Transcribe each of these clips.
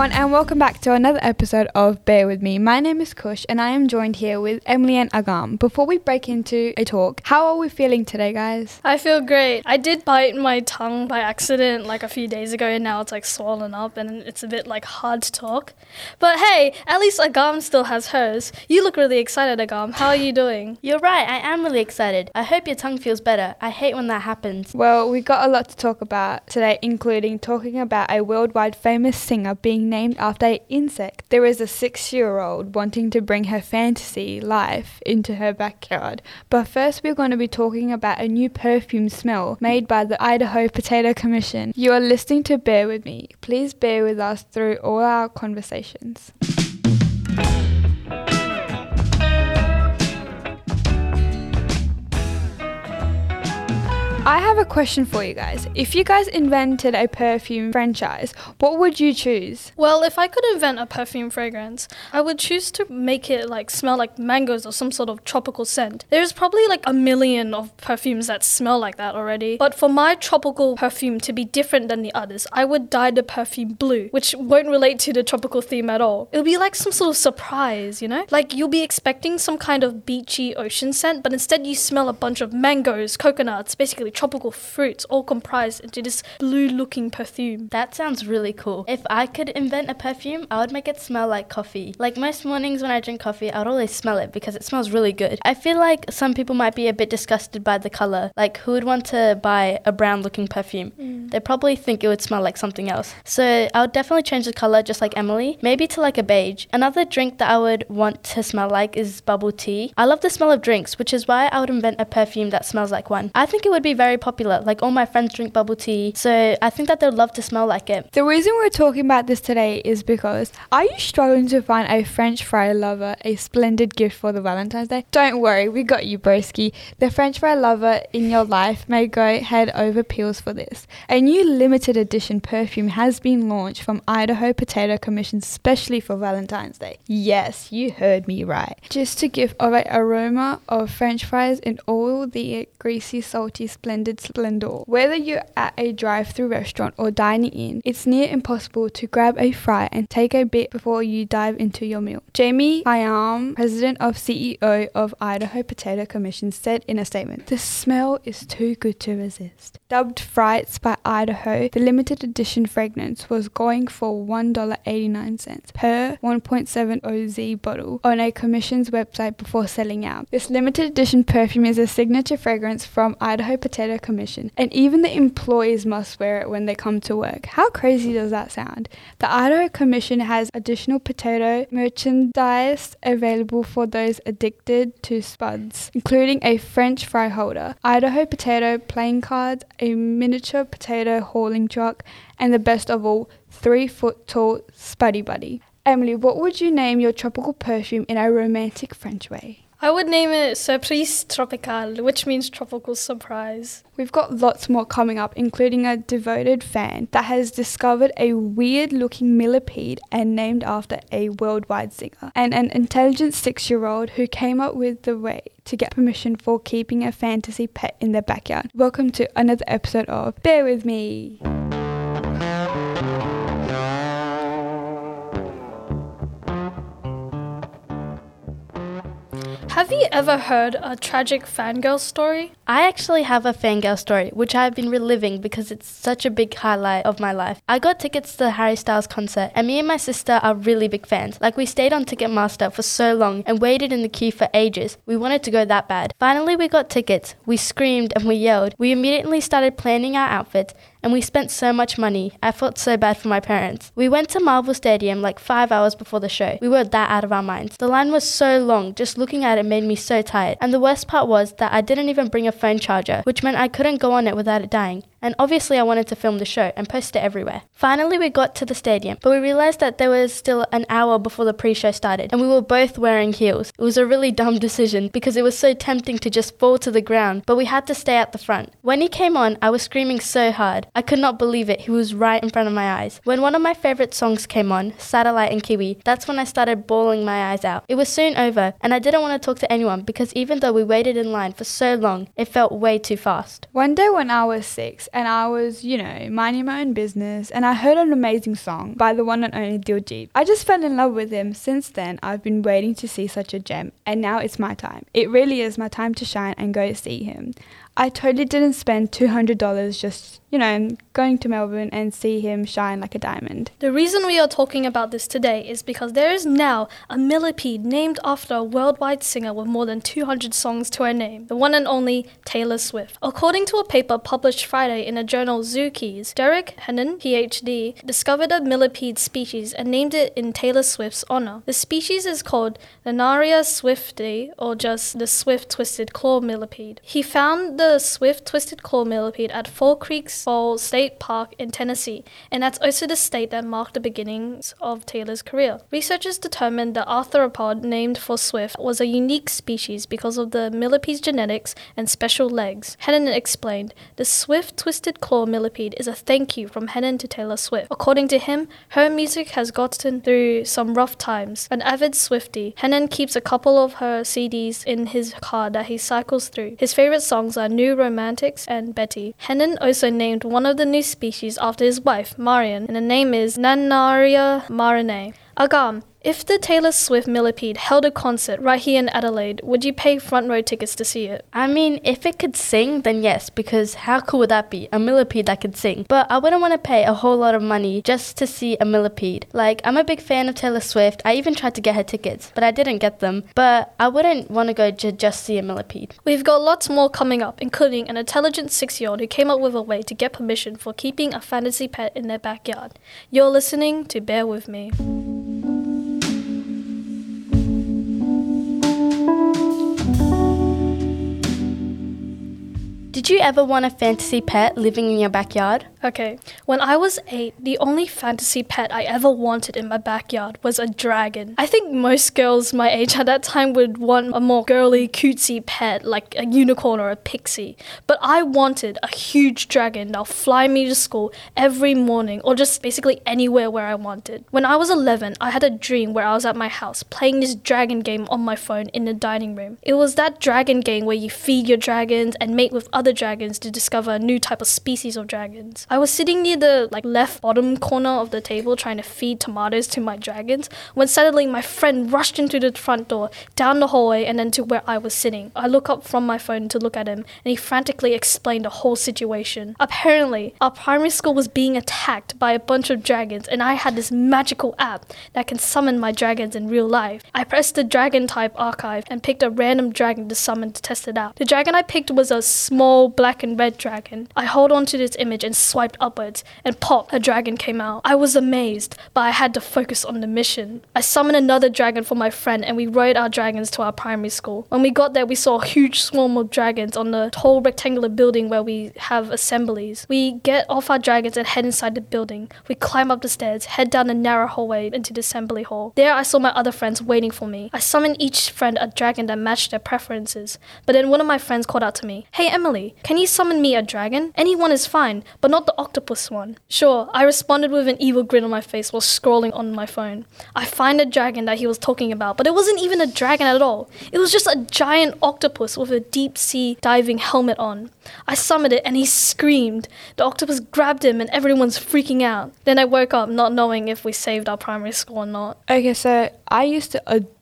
everyone, and welcome back to another episode of Bear With Me. My name is Kush, and I am joined here with Emily and Agam. Before we break into a talk, how are we feeling today, guys? I feel great. I did bite my tongue by accident like a few days ago, and now it's like swollen up and it's a bit like hard to talk. But hey, at least Agam still has hers. You look really excited, Agam. How are you doing? You're right, I am really excited. I hope your tongue feels better. I hate when that happens. Well, we got a lot to talk about today, including talking about a worldwide famous singer being named after an insect. There is a six year old wanting to bring her fantasy life into her backyard. But first, we're going to be talking about a new perfume smell made by the Idaho Potato Commission. You are listening to Bear With Me. Please bear with us through all our conversations. I have a question for you guys. If you guys invented a perfume franchise, what would you choose? Well, if I could invent a perfume fragrance, I would choose to make it like smell like mangoes or some sort of tropical scent. There's probably like a million of perfumes that smell like that already. But for my tropical perfume to be different than the others, I would dye the perfume blue, which won't relate to the tropical theme at all. It'll be like some sort of surprise, you know? Like you'll be expecting some kind of beachy ocean scent, but instead you smell a bunch of mangoes, coconuts, basically tropical fruits all comprised into this blue looking perfume. That sounds really cool. If I could invent a perfume, I would make it smell like coffee. Like most mornings when I drink coffee, I would always smell it because it smells really good. I feel like some people might be a bit disgusted by the color. Like, who would want to buy a brown looking perfume? Mm. They probably think it would smell like something else. So I would definitely change the color just like Emily, maybe to like a beige. Another drink that I would want to smell like is bubble tea. I love the smell of drinks, which is why I would invent a perfume that smells like one. I think it would be very popular. Like all my friends drink bubble tea, so I think that they'd love to smell like it. The reason we're talking about this today is because are you struggling to find a French fry lover a splendid gift for the Valentine's Day? Don't worry, we got you, broski. The French fry lover in your life may go head over peels for this. A new limited edition perfume has been launched from Idaho Potato Commission specially for Valentine's Day. Yes, you heard me right. Just to give of an aroma of French fries in all the greasy, salty, splendid splendor. Whether you're at a drive-through restaurant or dining in, it's near impossible to grab a fry and take a bit before you dive into your meal. Jamey Higham, president of CEO of Idaho Potato Commission, said in a statement, "The smell is too good to resist." Dubbed Frytes by Idaho, the limited edition fragrance was going for $1.89 per 1.7 OZ bottle on a commission's website before selling out. This limited edition perfume is a signature fragrance from Idaho Potato Commission, and even the employees must wear it when they come to work. How crazy does that sound? The Idaho Commission has additional potato merchandise available for those addicted to spuds, including a French fry holder, Idaho potato playing cards, a miniature potato hauling truck, and the best of all, three foot tall Spuddy Buddy. Emily, what would you name your tropical perfume in a romantic French way? I would name it Surprise Tropicale, which means tropical surprise. We've got lots more coming up, including a devoted fan that has discovered a weird looking millipede and named after a worldwide singer, and an intelligent six year old who came up with the way to get permission for keeping a fantasy pet in their backyard. Welcome to another episode of Bear With Me. Have you ever heard a tragic fangirl story? I actually have a fangirl story, which I've been reliving because it's such a big highlight of my life. I got tickets to the Harry Styles concert, and me and my sister are really big fans. Like, we stayed on Ticketmaster for so long and waited in the queue for ages. We wanted to go that bad. Finally, we got tickets. We screamed and we yelled. We immediately started planning our outfits, and we spent so much money. I felt so bad for my parents. We went to Marvel Stadium like five hours before the show. We were that out of our minds. The line was so long, just looking at it made me so tired. And the worst part was that I didn't even bring a phone charger, which meant I couldn't go on it without it dying and obviously I wanted to film the show and post it everywhere. Finally, we got to the stadium, but we realized that there was still an hour before the pre show started, and we were both wearing heels. It was a really dumb decision because it was so tempting to just fall to the ground, but we had to stay at the front. When he came on, I was screaming so hard. I could not believe it, he was right in front of my eyes. When one of my favorite songs came on, Satellite and Kiwi, that's when I started bawling my eyes out. It was soon over, and I didn't want to talk to anyone because even though we waited in line for so long, it felt way too fast. One day when I was six, and I was, you know, minding my own business and I heard an amazing song by the one and only Diljit. I just fell in love with him. Since then, I've been waiting to see such a gem and now it's my time. It really is my time to shine and go see him. I totally didn't spend $200 just, you know, going to Melbourne and see him shine like a diamond. The reason we are talking about this today is because there is now a millipede named after a worldwide singer with more than 200 songs to her name, the one and only Taylor Swift. According to a paper published Friday in the journal Zookeys, Derek Hennen, PhD, discovered a millipede species and named it in Taylor Swift's honor. The species is called Nannaria swifti, or just the swift twisted claw millipede. He found the swift twisted claw millipede at Fall Creek Falls State Park in Tennessee, and that's also the state that marked the beginnings of Taylor's career. Researchers determined the arthropod named for Swift was a unique species because of the millipede's genetics and special legs. Hennen explained, the swift twisted claw millipede is a thank you from Hennen to Taylor Swift. According to him, her music has gotten through some rough times. An avid Swiftie, Hennen keeps a couple of her CDs in his car that he cycles through. His favorite songs are New Romantics and Betty. Hennen also named one of the new species after his wife, Marion, and the name is Nannaria marianae. Agam, if the Taylor Swift millipede held a concert right here in Adelaide, would you pay front row tickets to see it? I mean, if it could sing, then yes, because how cool would that be? A millipede that could sing. But I wouldn't want to pay a whole lot of money just to see a millipede. Like, I'm a big fan of Taylor Swift. I even tried to get her tickets, but I didn't get them. But I wouldn't want to go to just see a millipede. We've got lots more coming up, including an intelligent six year old who came up with a way to get permission for keeping a fantasy pet in their backyard. You're listening to Bear With Me. Did you ever want a fantasy pet living in your backyard? Okay, when I was eight, the only fantasy pet I ever wanted in my backyard was a dragon. I think most girls my age at that time would want a more girly, cutesy pet like a unicorn or a pixie. But I wanted a huge dragon that'll fly me to school every morning or just basically anywhere where I wanted. When I was 11, I had a dream where I was at my house playing this dragon game on my phone in the dining room. It was that dragon game where you feed your dragons and mate with other dragons to discover a new type of species of dragons. I was sitting near the like left bottom corner of the table trying to feed tomatoes to my dragons when suddenly my friend rushed into the front door, down the hallway and then to where I was sitting. I look up from my phone to look at him and he frantically explained the whole situation. Apparently, our primary school was being attacked by a bunch of dragons and I had this magical app that can summon my dragons in real life. I pressed the dragon type archive and picked a random dragon to summon to test it out. The dragon I picked was a small black and red dragon. I hold on to this image and swiped upwards, and pop, a dragon came out. I was amazed, but I had to focus on the mission. I summoned another dragon for my friend, and we rode our dragons to our primary school. When we got there, we saw a huge swarm of dragons on the tall rectangular building where we have assemblies. We get off our dragons and head inside the building. We climb up the stairs, head down the narrow hallway into the assembly hall. There, I saw my other friends waiting for me. I summoned each friend a dragon that matched their preferences. But then one of my friends called out to me, Hey Emily, can you summon me a dragon? Anyone is fine, but not the octopus one. Sure, I responded with an evil grin on my face while scrolling on my phone. I find a dragon that he was talking about, but it wasn't even a dragon at all. It was just a giant octopus with a deep sea diving helmet on. I summoned it and he screamed. The octopus grabbed him and everyone's freaking out. Then I woke up not knowing if we saved our primary school or not. Okay, so I used to adore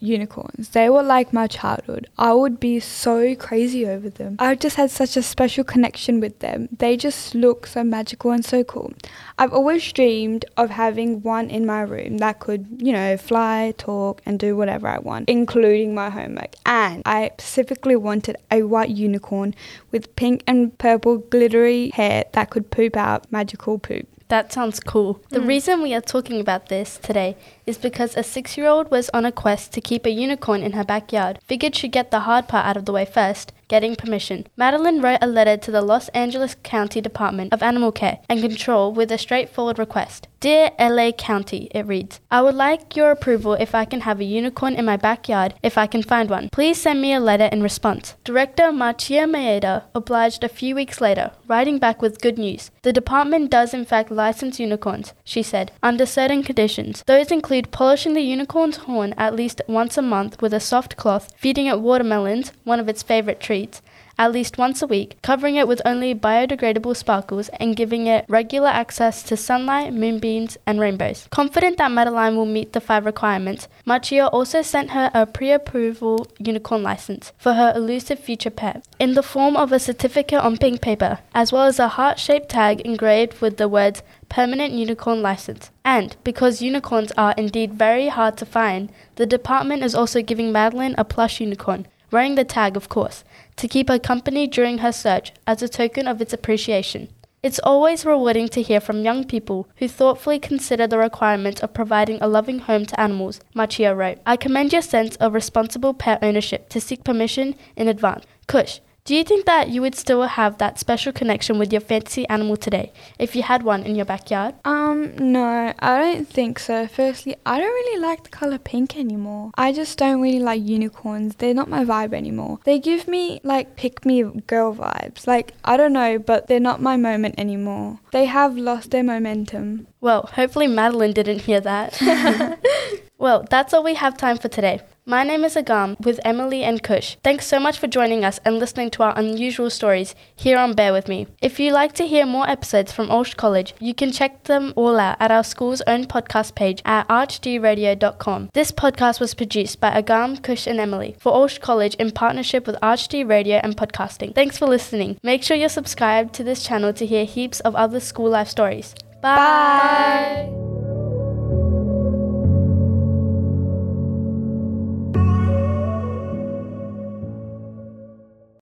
unicorns. They were like my childhood. I would be so crazy over them. I just had such a special connection with them. They just look so magical and so cool. I've always dreamed of having one in my room that could, you know, fly, talk, and do whatever I want, including my homework. And I specifically wanted a white unicorn with pink and purple glittery hair that could poop out magical poop. That sounds cool. The mm. reason we are talking about this today is because a six year old was on a quest to keep a unicorn in her backyard. Figured she'd get the hard part out of the way first getting permission. Madeline wrote a letter to the Los Angeles County Department of Animal Care and Control with a straightforward request. Dear LA County, it reads, I would like your approval if I can have a unicorn in my backyard if I can find one. Please send me a letter in response. Director Marcia Mayeda obliged a few weeks later, writing back with good news. The department does in fact license unicorns, she said, under certain conditions. Those include polishing the unicorn's horn at least once a month with a soft cloth, feeding it watermelons, one of its favorite treats, at least once a week, covering it with only biodegradable sparkles and giving it regular access to sunlight, moonbeams, and rainbows. Confident that Madeline will meet the five requirements, Machia also sent her a pre approval unicorn license for her elusive future pet in the form of a certificate on pink paper, as well as a heart shaped tag engraved with the words permanent unicorn license. And because unicorns are indeed very hard to find, the department is also giving Madeline a plush unicorn, wearing the tag, of course, to keep her company during her search as a token of its appreciation. It's always rewarding to hear from young people who thoughtfully consider the requirements of providing a loving home to animals, Machia wrote. I commend your sense of responsible pet ownership to seek permission in advance. Kush, do you think that you would still have that special connection with your fantasy animal today if you had one in your backyard? Um, no, I don't think so. Firstly, I don't really like the color pink anymore. I just don't really like unicorns. They're not my vibe anymore. They give me like pick me girl vibes. Like, I don't know, but they're not my moment anymore. They have lost their momentum. Well, hopefully Madeline didn't hear that. well, that's all we have time for today. My name is Agam with Emily and Kush. Thanks so much for joining us and listening to our unusual stories here on Bear With Me. If you'd like to hear more episodes from Olsh College, you can check them all out at our school's own podcast page at archdradio.com. This podcast was produced by Agam, Kush, and Emily for Olsh College in partnership with ArchD Radio and Podcasting. Thanks for listening. Make sure you're subscribed to this channel to hear heaps of other school life stories. Bye. Bye.